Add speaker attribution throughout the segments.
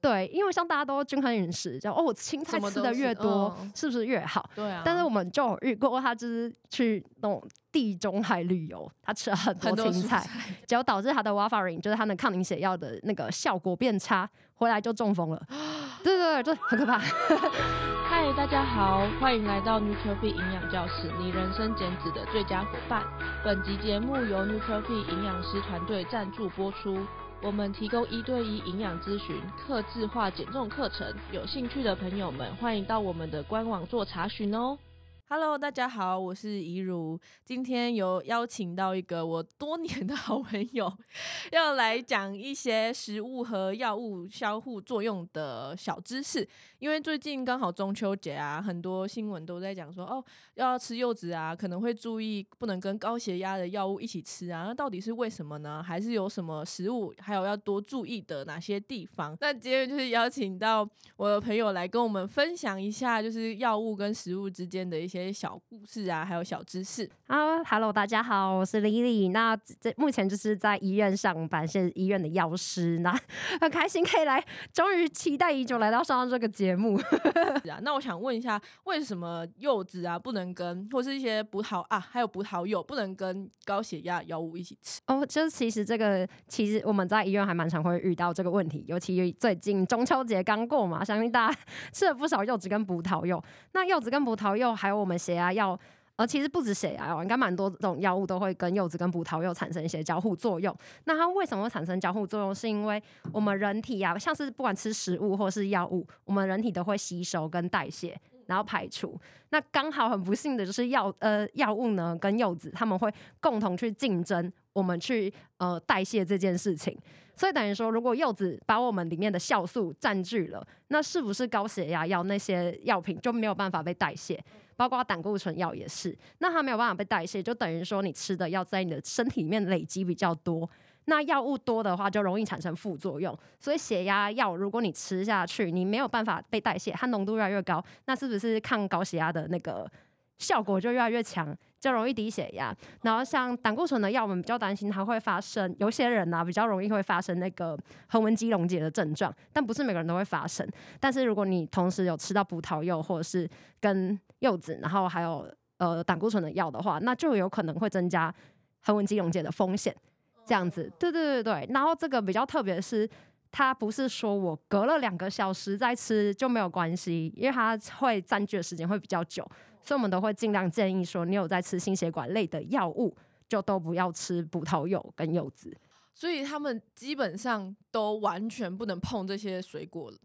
Speaker 1: 对，因为像大家都均衡饮食，就哦，我青菜吃的越多是、嗯，是不是越好？
Speaker 2: 对啊。
Speaker 1: 但是我们就有遇过，他就是去那种地中海旅游，他吃了很多青菜，结果导致他的 warfarin 就是他的抗凝血药的那个效果变差，回来就中风了。对对对，就很可怕。
Speaker 3: 嗨，大家好，欢迎来到 Nuture-Fit 营养教室，你人生减脂的最佳伙伴。本集节目由 Nuture-Fit 营养师团队赞助播出。我们提供一对一营养咨询、客制化减重课程，有兴趣的朋友们欢迎到我们的官网做查询哦。
Speaker 2: Hello，大家好，我是怡如。今天有邀请到一个我多年的好朋友，要来讲一些食物和药物相互作用的小知识。因为最近刚好中秋节啊，很多新闻都在讲说，哦，要吃柚子啊，可能会注意不能跟高血压的药物一起吃啊。那到底是为什么呢？还是有什么食物，还有要多注意的哪些地方？那今天就是邀请到我的朋友来跟我们分享一下，就是药物跟食物之间的一些。些小故事啊，还有小知识。
Speaker 1: 啊哈喽，大家好，我是 Lily。那这目前就是在医院上班，是医院的药师。那 很开心可以来，终于期待已久来到上这个节目。
Speaker 2: 是啊，那我想问一下，为什么柚子啊不能跟，或是一些葡萄啊，还有葡萄柚不能跟高血压药物一起吃？
Speaker 1: 哦，就是其实这个，其实我们在医院还蛮常会遇到这个问题，尤其最近中秋节刚过嘛，相信大家 吃了不少柚子跟葡萄柚。那柚子跟葡萄柚还有我们。我们血压药，呃，其实不止血压药，应该蛮多这种药物都会跟柚子跟葡萄柚产生一些交互作用。那它为什么会产生交互作用？是因为我们人体啊，像是不管吃食物或是药物，我们人体都会吸收跟代谢，然后排除。那刚好很不幸的就是药呃药物呢跟柚子，他们会共同去竞争我们去呃代谢这件事情。所以等于说，如果柚子把我们里面的酵素占据了，那是不是高血压药那些药品就没有办法被代谢？包括胆固醇药也是，那它没有办法被代谢，就等于说你吃的药在你的身体里面累积比较多。那药物多的话，就容易产生副作用。所以血压药，如果你吃下去，你没有办法被代谢，它浓度越来越高，那是不是抗高血压的那个效果就越来越强，就容易低血压？然后像胆固醇的药，我们比较担心它会发生，有些人呢、比较容易会发生那个横纹肌溶解的症状，但不是每个人都会发生。但是如果你同时有吃到葡萄柚或者是跟柚子，然后还有呃胆固醇的药的话，那就有可能会增加横纹肌溶解的风险。这样子，对对对对。然后这个比较特别的是，它不是说我隔了两个小时再吃就没有关系，因为它会占据的时间会比较久，所以我们都会尽量建议说，你有在吃心血管类的药物，就都不要吃葡萄柚跟柚子。
Speaker 2: 所以他们基本上都完全不能碰这些水果了。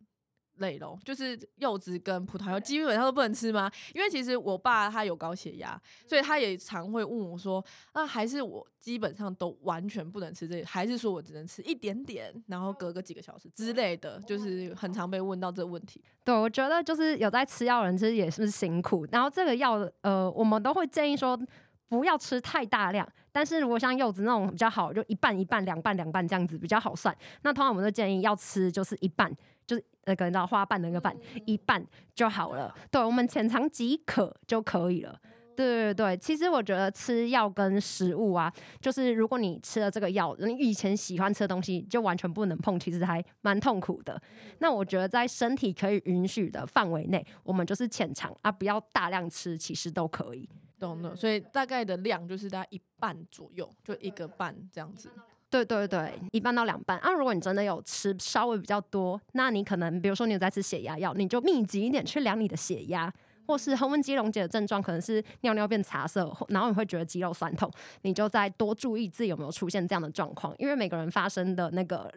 Speaker 2: 类咯，就是柚子跟葡萄柚基本上都不能吃吗？因为其实我爸他有高血压，所以他也常会问我说：“那还是我基本上都完全不能吃这个，还是说我只能吃一点点，然后隔个几个小时之类的？”就是很常被问到这个问题。
Speaker 1: 对，我觉得就是有在吃药的人其实也是辛苦，然后这个药呃，我们都会建议说不要吃太大量，但是如果像柚子那种比较好，就一半一半、两半两半这样子比较好算。那通常我们都建议要吃就是一半，就是。那个到花瓣的那个瓣，一半就好了。对，我们浅尝即可就可以了。对对对，其实我觉得吃药跟食物啊，就是如果你吃了这个药，你以前喜欢吃的东西就完全不能碰，其实还蛮痛苦的。那我觉得在身体可以允许的范围内，我们就是浅尝啊，不要大量吃，其实都可以。
Speaker 2: 懂了，所以大概的量就是大概一半左右，就一个半这样子。
Speaker 1: 对对对，一半到两半啊。如果你真的有吃稍微比较多，那你可能比如说你有在吃血压药，你就密集一点去量你的血压，或是横纹肌溶解的症状可能是尿尿变茶色，然后你会觉得肌肉酸痛，你就再多注意自己有没有出现这样的状况，因为每个人发生的那个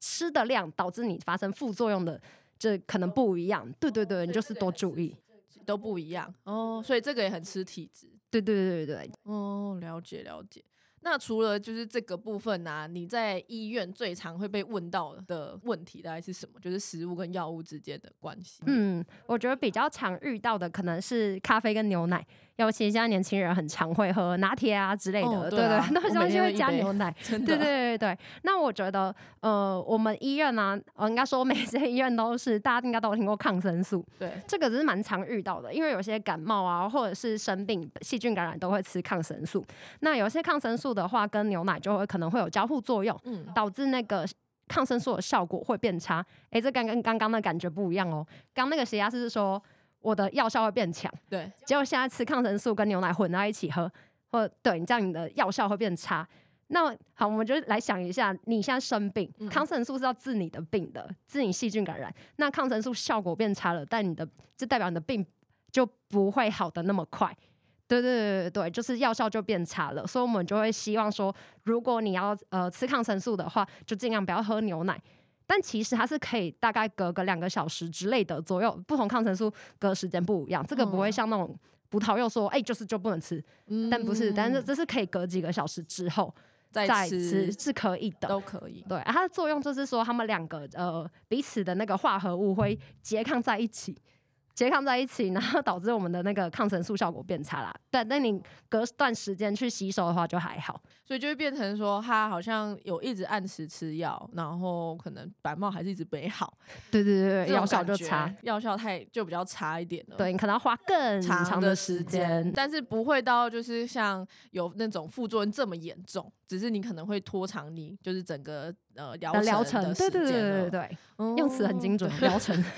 Speaker 1: 吃的量导致你发生副作用的这可能不一样。对对对，你就是多注意，
Speaker 2: 都不一样哦。所以这个也很吃体质。
Speaker 1: 对对对对对，
Speaker 2: 哦，了解了解。那除了就是这个部分啊，你在医院最常会被问到的问题大概是什么？就是食物跟药物之间的关系。
Speaker 1: 嗯，我觉得比较常遇到的可能是咖啡跟牛奶。尤其现在年轻人很常会喝拿铁啊之类的，哦、对，对对，那东西会加牛奶，对对对对。那我觉得，呃，我们医院呢、啊，呃，应该说每间医院都是，大家应该都有听过抗生素，
Speaker 2: 对，
Speaker 1: 这个只是蛮常遇到的，因为有些感冒啊，或者是生病、细菌感染都会吃抗生素。那有些抗生素的话，跟牛奶就会可能会有交互作用，嗯，导致那个抗生素的效果会变差。哎，这跟跟刚刚的感觉不一样哦。刚那个血压是说我的药效会变强，
Speaker 2: 对。
Speaker 1: 结果现在吃抗生素跟牛奶混在一起喝，或对你这样你的药效会变差。那好，我们就来想一下，你现在生病，嗯、抗生素是要治你的病的，治你细菌感染。那抗生素效果变差了，但你的就代表你的病就不会好的那么快。对对对对对，就是药效就变差了。所以我们就会希望说，如果你要呃吃抗生素的话，就尽量不要喝牛奶。但其实它是可以大概隔个两个小时之类的左右，不同抗生素隔时间不一样，这个不会像那种葡萄柚说，哎、欸，就是就不能吃。嗯、但不是，但是这是可以隔几个小时之后。再吃是可以的，
Speaker 2: 都可以。
Speaker 1: 对，它的作用就是说，它们两个呃彼此的那个化合物会拮抗在一起。拮抗在一起，然后导致我们的那个抗生素效果变差啦。但那你隔段时间去吸收的话就还好，
Speaker 2: 所以就会变成说，他好像有一直按时吃药，然后可能感冒还是一直没好。
Speaker 1: 对对对对，药效就差，
Speaker 2: 药效太就比较差一点了。
Speaker 1: 对，你可能要花更长的时间，
Speaker 2: 但是不会到就是像有那种副作用这么严重，只是你可能会拖长你就是整个呃疗程的时间。对对对对对对，
Speaker 1: 嗯、用词很精准，疗程。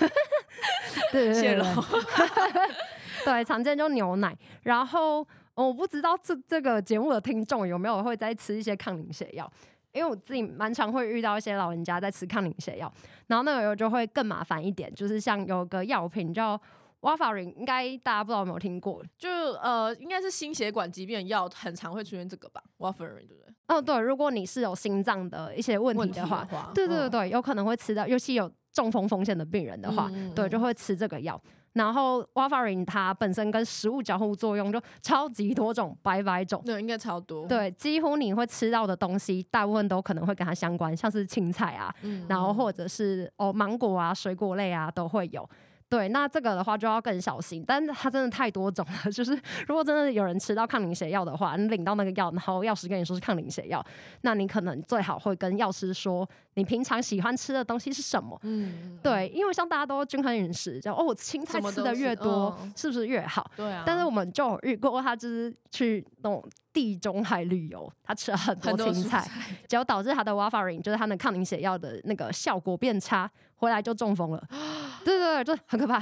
Speaker 1: 对，对对。对，常见就牛奶。然后我不知道这这个节目的听众有没有会在吃一些抗凝血药，因为我自己蛮常会遇到一些老人家在吃抗凝血药，然后那个时候就会更麻烦一点，就是像有个药品叫 Warfarin，应该大家不知道有没有听过？
Speaker 2: 就呃，应该是心血管疾病的药，很常会出现这个吧？Warfarin 对不对？
Speaker 1: 哦，对，如果你是有心脏的一些问题的话，对对对对，嗯、有可能会吃到，尤其有。中风风险的病人的话，嗯、对，就会吃这个药。然后 Warfarin 它本身跟食物交互作用就超级多种，百百种。
Speaker 2: 对，应该超多。
Speaker 1: 对，几乎你会吃到的东西，大部分都可能会跟它相关，像是青菜啊，嗯、然后或者是哦芒果啊、水果类啊都会有。对，那这个的话就要更小心，但是它真的太多种了。就是如果真的有人吃到抗凝血药的话，你领到那个药，然后药师跟你说是抗凝血药，那你可能最好会跟药师说，你平常喜欢吃的东西是什么？嗯，对，因为像大家都均衡饮食，就哦，青菜吃的越多，是不是越好？对啊。但是我们就有遇过，他就是去那种地中海旅游，他吃了很多青菜，结果导致他的 Warfarin 就是他的抗凝血药的那个效果变差。回来就中风了，对对对，就很可怕。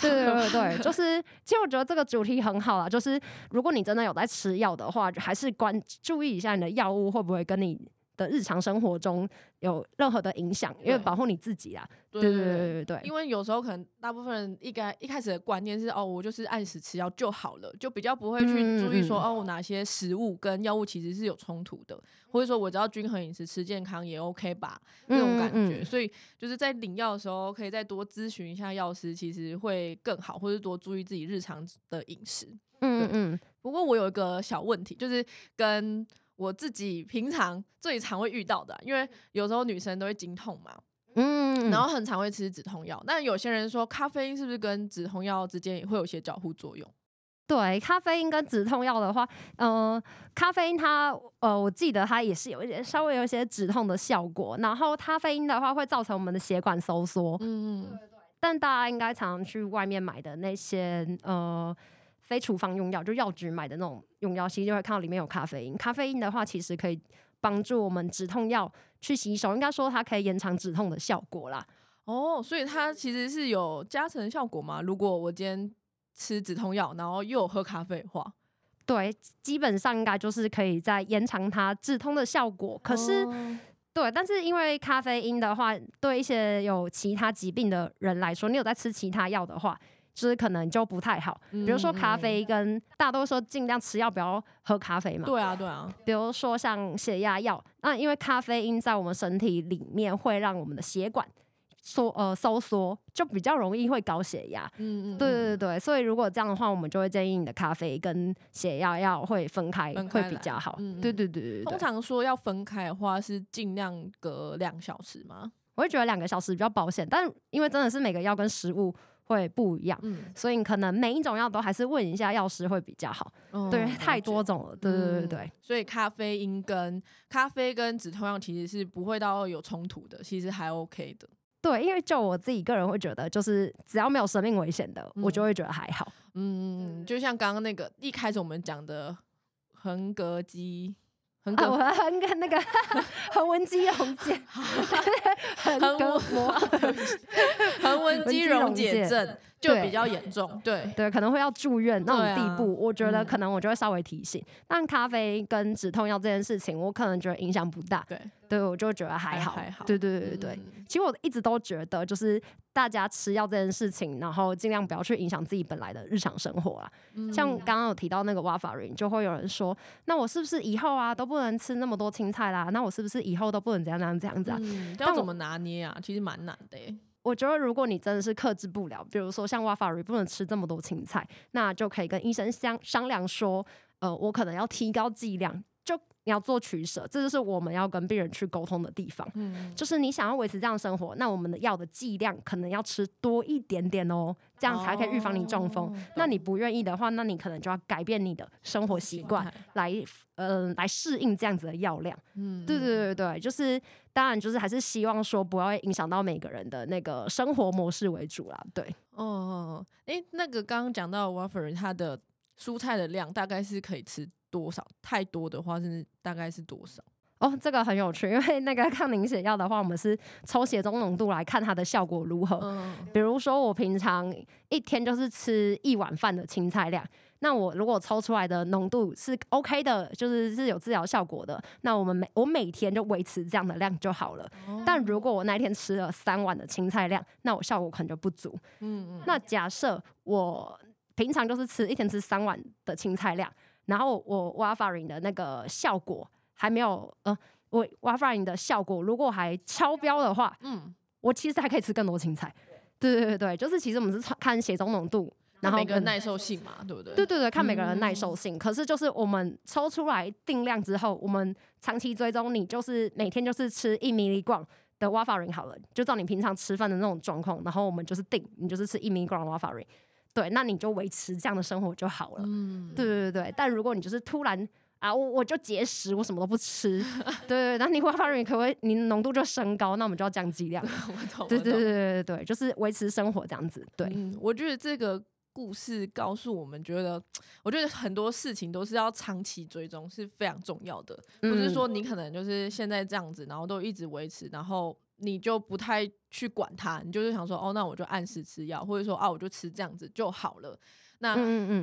Speaker 1: 对对对对，就是其实我觉得这个主题很好啊，就是如果你真的有在吃药的话，还是关注意一下你的药物会不会跟你的日常生活中有任何的影响，因为保护你自己啦。对对对对对，
Speaker 2: 因为有时候可能大部分人一开一开始的观念是哦，我就是按时吃药就好了，就比较不会去注意说、嗯、哦，哪些食物跟药物其实是有冲突的，或者说我只要均衡饮食吃健康也 OK 吧，那种感觉。嗯嗯、所以就是在领药的时候，可以再多咨询一下药师，其实会更好，或者多注意自己日常的饮食。嗯嗯。不过我有一个小问题，就是跟。我自己平常最常会遇到的，因为有时候女生都会经痛嘛，嗯，然后很常会吃止痛药。但有些人说，咖啡因是不是跟止痛药之间也会有些交互作用？
Speaker 1: 对，咖啡因跟止痛药的话，嗯、呃，咖啡因它，呃，我记得它也是有一点稍微有一些止痛的效果。然后咖啡因的话，会造成我们的血管收缩，嗯嗯。但大家应该常常去外面买的那些，呃。非处方用药，就药局买的那种用药，其实就会看到里面有咖啡因。咖啡因的话，其实可以帮助我们止痛药去吸收，应该说它可以延长止痛的效果啦。
Speaker 2: 哦，所以它其实是有加成效果吗？如果我今天吃止痛药，然后又有喝咖啡的话，
Speaker 1: 对，基本上应该就是可以在延长它止痛的效果。可是，哦、对，但是因为咖啡因的话，对一些有其他疾病的人来说，你有在吃其他药的话。就是可能就不太好，比如说咖啡跟大多说尽量吃药不要喝咖啡嘛。
Speaker 2: 对啊，对啊。
Speaker 1: 比如说像血压药，那因为咖啡因在我们身体里面会让我们的血管缩呃收缩，就比较容易会高血压。嗯嗯。对对对，所以如果这样的话，我们就会建议你的咖啡跟血压药会分开，分开会比较好。嗯嗯对对对对。
Speaker 2: 通常说要分开的话，是尽量隔两小时吗？
Speaker 1: 我会觉得两个小时比较保险，但因为真的是每个药跟食物。会不一样，嗯、所以你可能每一种药都还是问一下药师会比较好。嗯、对，太多种了，对对对对。
Speaker 2: 嗯、所以咖啡因跟咖啡跟止痛药其实是不会到有冲突的，其实还 OK 的。
Speaker 1: 对，因为就我自己个人会觉得，就是只要没有生命危险的，嗯、我就会觉得还好。嗯，
Speaker 2: 就像刚刚那个一开始我们讲的横膈肌。横
Speaker 1: 膈膜，横膈那个横纹肌溶解，横膈膜，
Speaker 2: 横纹肌溶解症。就比较严重，对对，
Speaker 1: 对，可能会要住院那种地步，
Speaker 2: 啊、
Speaker 1: 我觉得可能我就会稍微提醒。嗯、但咖啡跟止痛药这件事情，我可能觉得影响不大，
Speaker 2: 对，
Speaker 1: 对我就觉得还好，
Speaker 2: 还好，
Speaker 1: 对对对对对。嗯、其实我一直都觉得，就是大家吃药这件事情，然后尽量不要去影响自己本来的日常生活啊。嗯、像刚刚有提到那个 Warfarin，就会有人说，那我是不是以后啊都不能吃那么多青菜啦？那我是不是以后都不能怎样怎样这样子啊？
Speaker 2: 嗯、要怎么拿捏啊？其实蛮难的耶。
Speaker 1: 我觉得，如果你真的是克制不了，比如说像 Warfarin 不能吃这么多青菜，那就可以跟医生商商量说，呃，我可能要提高剂量，就你要做取舍，这就是我们要跟病人去沟通的地方。嗯，就是你想要维持这样生活，那我们的药的剂量可能要吃多一点点哦，这样才可以预防你中风。哦、那你不愿意的话，那你可能就要改变你的生活习惯来，呃，来适应这样子的药量。嗯，对对对对，就是。当然，就是还是希望说不要影响到每个人的那个生活模式为主啦。对，
Speaker 2: 哦哦，哎、欸，那个刚刚讲到 Warfarin，它的蔬菜的量大概是可以吃多少？太多的话，是大概是多少？
Speaker 1: 哦，这个很有趣，因为那个抗凝血药的话，我们是抽血中浓度来看它的效果如何。嗯、比如说，我平常一天就是吃一碗饭的青菜量。那我如果抽出来的浓度是 OK 的，就是是有治疗效果的，那我们每我每天就维持这样的量就好了。哦、但如果我那天吃了三碗的青菜量，那我效果可能就不足。嗯嗯。那假设我平常就是吃一天吃三碗的青菜量，然后我 Warfarin 的那个效果还没有呃，我 Warfarin 的效果如果还超标的话，嗯，我其实还可以吃更多青菜。对对对对，就是其实我们是看血中浓度。然后
Speaker 2: 每个人耐受性嘛，对不对？
Speaker 1: 对对对，看每个人耐受性。嗯、可是就是我们抽出来定量之后，我们长期追踪，你就是每天就是吃一 milligram 的 Warfarin 好了，就照你平常吃饭的那种状况，然后我们就是定，你就是吃一 milligram Warfarin，对，那你就维持这样的生活就好了。嗯，对对对对。但如果你就是突然啊，我我就节食，我什么都不吃，对对，那你 Warfarin 可不可以你浓度就升高？那我们就要降剂量。我懂。对对对对对对，就是维持生活这样子。对，
Speaker 2: 嗯、我觉得这个。故事告诉我们，觉得我觉得很多事情都是要长期追踪是非常重要的，不是说你可能就是现在这样子，然后都一直维持，然后你就不太去管它，你就是想说哦，那我就按时吃药，或者说啊，我就吃这样子就好了。那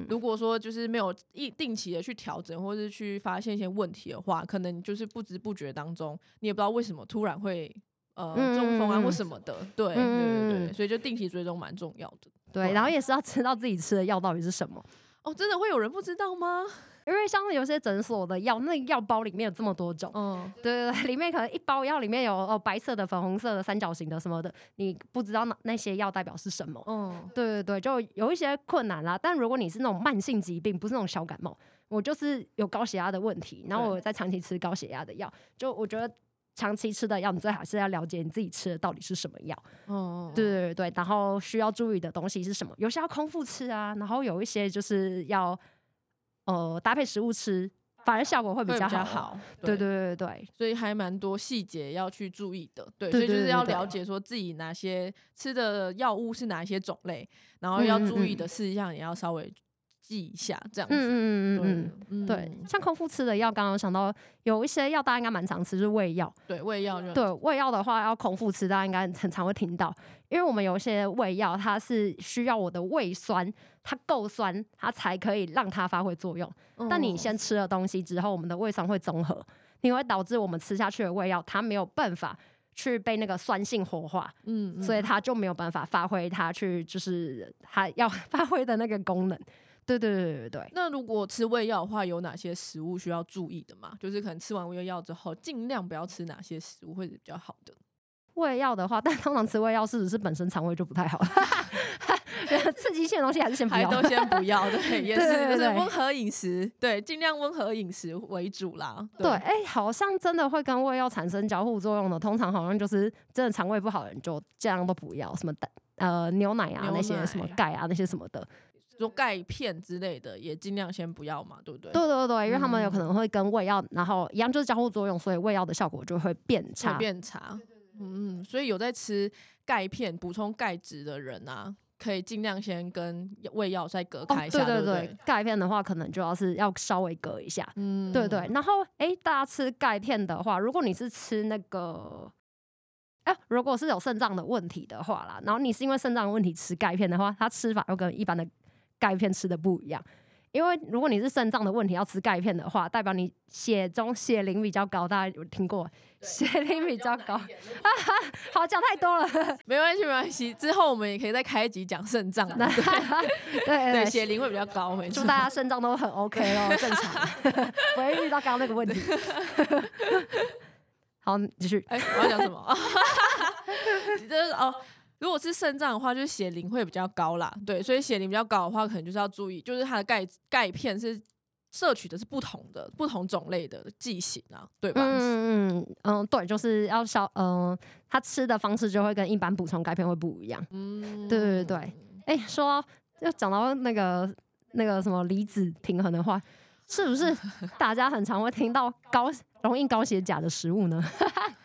Speaker 2: 如果说就是没有一定期的去调整，或者是去发现一些问题的话，可能就是不知不觉当中，你也不知道为什么突然会呃中风啊或什么的，对对对对，所以就定期追踪蛮重要的。
Speaker 1: 对，然后也是要知道自己吃的药到底是什么。
Speaker 2: 哦，真的会有人不知道吗？
Speaker 1: 因为像有些诊所的药，那药包里面有这么多种。嗯，对对对，里面可能一包药里面有哦白色的、粉红色的、三角形的什么的，你不知道那那些药代表是什么。嗯，对对对，就有一些困难啦。但如果你是那种慢性疾病，不是那种小感冒，我就是有高血压的问题，然后我在长期吃高血压的药，就我觉得。长期吃的药，你最好是要了解你自己吃的到底是什么药。哦，对对对，然后需要注意的东西是什么？有些要空腹吃啊，然后有一些就是要呃搭配食物吃，反而效果会比较好。对，对对对对，
Speaker 2: 所以还蛮多细节要去注意的。对，所以就是要了解说自己哪些吃的药物是哪一些种类，然后要注意的事项也要稍微。记一下，这样子。嗯嗯嗯
Speaker 1: 嗯嗯，对，像空腹吃的药，刚刚想到有一些药，大家应该蛮常吃，就是胃药。
Speaker 2: 对，胃药。
Speaker 1: 对，胃药的话要空腹吃，大家应该很常会听到，因为我们有一些胃药，它是需要我的胃酸它够酸，它才可以让它发挥作用。嗯、但你先吃了东西之后，我们的胃酸会综合，你会导致我们吃下去的胃药，它没有办法去被那个酸性活化，嗯，嗯，所以它就没有办法发挥它去就是它要 发挥的那个功能。对对对对对。
Speaker 2: 那如果吃胃药的话，有哪些食物需要注意的吗？就是可能吃完胃药之后，尽量不要吃哪些食物会是比较好的。
Speaker 1: 胃药的话，但通常吃胃药，事实是本身肠胃就不太好，刺激性的东西还是先不要，
Speaker 2: 都先不要。对，也是就是温和饮食，对，尽量温和饮食为主啦。
Speaker 1: 对，哎、欸，好像真的会跟胃药产生交互作用的，通常好像就是真的肠胃不好的人就这样都不要，什么蛋呃牛奶啊那些什么钙啊那些什么的。
Speaker 2: 说钙片之类的也尽量先不要嘛，对不对？
Speaker 1: 对对对，因为他们有可能会跟胃药，嗯、然后一样就是交互作用，所以胃药的效果就会变差。
Speaker 2: 变差，嗯，所以有在吃钙片补充钙质的人啊，可以尽量先跟胃药再隔开一下。
Speaker 1: 哦、对对
Speaker 2: 对，
Speaker 1: 钙片的话，可能就要是要稍微隔一下。
Speaker 2: 嗯，
Speaker 1: 对对。然后，哎，大家吃钙片的话，如果你是吃那个，哎，如果是有肾脏的问题的话啦，然后你是因为肾脏的问题吃钙片的话，它吃法又跟一般的钙片吃的不一样。因为如果你是肾脏的问题要吃钙片的话，代表你血中血磷比较高，大家有听过？血磷比较高，啊哈，好讲太多了，
Speaker 2: 没关系没关系，之后我们也可以再开一集讲肾脏，对对对，血磷会比较高，没错。
Speaker 1: 祝大家肾脏都很 OK 哦，正常，不会遇到刚刚那个问题。好，继续，
Speaker 2: 哎、欸，我要讲什么？就是哦。如果是肾脏的话，就是血磷会比较高啦，对，所以血磷比较高的话，可能就是要注意，就是它的钙钙片是摄取的是不同的不同种类的剂型啊，对吧？
Speaker 1: 嗯嗯嗯，对，就是要消，嗯、呃，它吃的方式就会跟一般补充钙片会不一样。嗯，对对对哎、欸，说要讲到那个那个什么离子平衡的话，是不是大家很常会听到高容易高血钾的食物呢？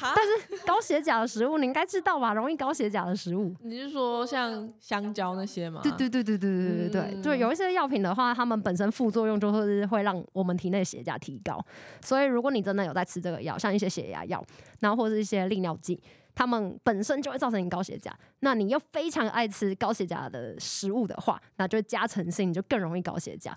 Speaker 1: 但是高血钾的食物你应该知道吧？容易高血钾的食物，
Speaker 2: 你是说像香蕉那些吗？
Speaker 1: 对对对对对对对对、嗯、对，有一些药品的话，它们本身副作用就是会让我们体内血钾提高。所以如果你真的有在吃这个药，像一些血压药，然后或者是一些利尿剂，它们本身就会造成你高血钾。那你又非常爱吃高血钾的食物的话，那就加成性，你就更容易高血钾。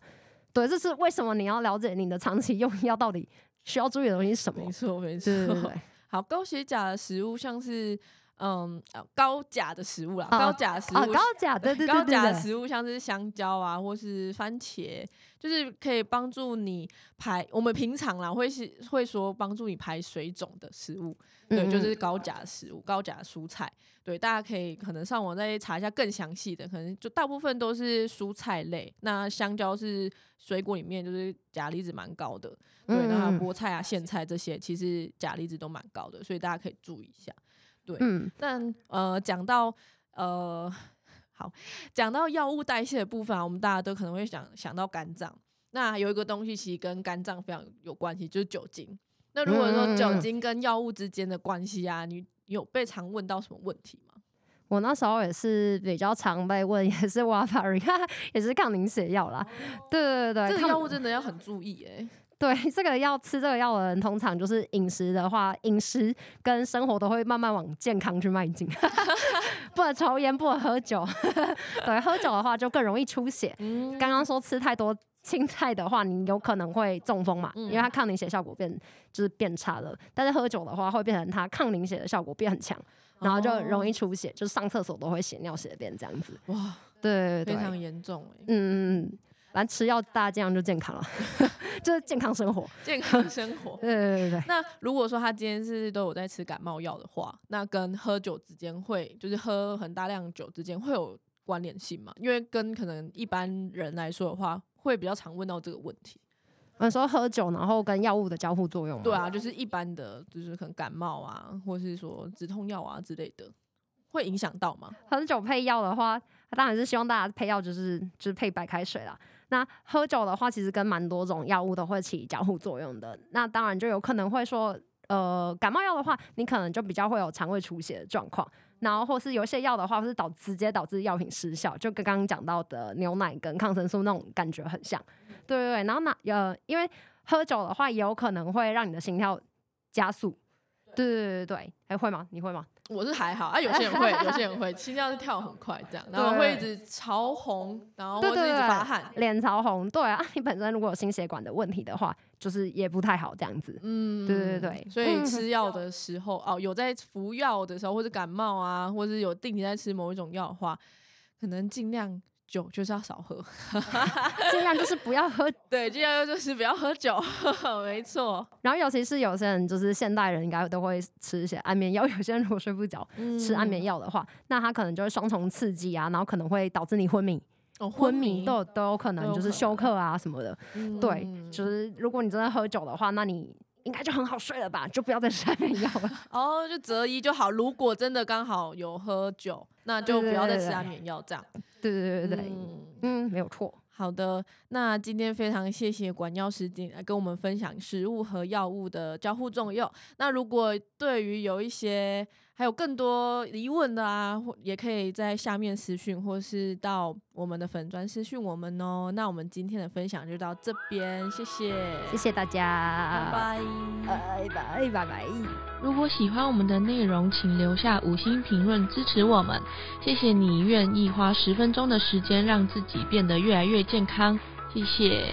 Speaker 1: 对，这是为什么你要了解你的长期用药到底需要注意的东西是什么？
Speaker 2: 没错没错。
Speaker 1: 对对对。
Speaker 2: 好，高血钾的食物像是嗯高钾的食物啦，高钾的食物，
Speaker 1: 高钾对对对，
Speaker 2: 高钾的食物像是香蕉啊，或是番茄，就是可以帮助你排。我们平常啦会是会说帮助你排水肿的食物，对，就是高钾的食物，高钾蔬菜。对，大家可以可能上网再查一下更详细的，可能就大部分都是蔬菜类。那香蕉是水果里面就是钾离子蛮高的。对，然后菠菜啊、苋菜这些，其实钾离子都蛮高的，所以大家可以注意一下。对，嗯、但呃，讲到呃，好，讲到药物代谢的部分啊，我们大家都可能会想想到肝脏。那有一个东西其实跟肝脏非常有关系，就是酒精。那如果说酒精跟药物之间的关系啊，你有被常问到什么问题吗？
Speaker 1: 我那时候也是比较常被问，也是瓦法瑞，也是抗凝血药啦。哦、对对对，
Speaker 2: 这个药物真的要很注意哎、欸。
Speaker 1: 对，这个要吃这个药的人，通常就是饮食的话，饮食跟生活都会慢慢往健康去迈进。不能抽烟，不能喝酒。对，喝酒的话就更容易出血。刚刚、嗯、说吃太多青菜的话，你有可能会中风嘛？嗯、因为它抗凝血效果变就是变差了。但是喝酒的话，会变成它抗凝血的效果变很强，然后就容易出血，就是上厕所都会血尿血便这样子。哇，对，对，对，
Speaker 2: 非常严重哎。
Speaker 1: 嗯嗯嗯。反正吃药，大家这样就健康了，就是健康生活，
Speaker 2: 健康生活。
Speaker 1: 对对对对。
Speaker 2: 那如果说他今天是都有在吃感冒药的话，那跟喝酒之间会，就是喝很大量酒之间会有关联性吗？因为跟可能一般人来说的话，会比较常问到这个问题。
Speaker 1: 那时候喝酒然后跟药物的交互作用。
Speaker 2: 对啊，就是一般的，就是可能感冒啊，或是说止痛药啊之类的，会影响到吗？
Speaker 1: 喝酒配药的话，当然是希望大家配药就是就是配白开水啦。那喝酒的话，其实跟蛮多种药物都会起交互作用的。那当然就有可能会说，呃，感冒药的话，你可能就比较会有肠胃出血的状况。然后或是有些药的话，是导直接导致药品失效，就跟刚刚讲到的牛奶跟抗生素那种感觉很像。对对对。然后那呃，因为喝酒的话，也有可能会让你的心跳加速。对对对对对。哎，会吗？你会吗？
Speaker 2: 我是还好啊，有些人会，有些人会，心跳是跳很快这样，然后会一直潮红，然后或者一直发汗，
Speaker 1: 脸潮红。对啊，你本身如果有心血管的问题的话，就是也不太好这样子。嗯，对对对。
Speaker 2: 所以吃药的时候，哦，有在服药的时候，或者感冒啊，或者有定期在吃某一种药的话，可能尽量。酒就是要少喝，
Speaker 1: 尽量就是不要喝。
Speaker 2: 对，尽量就是不要喝酒，没错。
Speaker 1: 然后尤其是有些人，就是现代人应该都会吃一些安眠药。有些人如果睡不着，嗯、吃安眠药的话，那他可能就会双重刺激啊，然后可能会导致你昏迷。哦，昏迷都有都有可能，就是休克啊什么的。对，就是如果你真的喝酒的话，那你。应该就很好睡了吧，就不要再吃安眠药了。
Speaker 2: 哦，就择一就好。如果真的刚好有喝酒，那就不要再吃安眠药，这样。
Speaker 1: 对对对对，嗯，嗯，没有错。
Speaker 2: 好的，那今天非常谢谢管药师姐来跟我们分享食物和药物的交互作用。那如果对于有一些还有更多疑问的啊，或也可以在下面私讯，或是到我们的粉专私讯我们哦。那我们今天的分享就到这边，谢谢，
Speaker 1: 谢谢大家，
Speaker 2: 拜
Speaker 1: 拜，拜拜，拜拜。
Speaker 3: 如果喜欢我们的内容，请留下五星评论支持我们。谢谢你愿意花十分钟的时间让自己变得越来越健康，谢谢。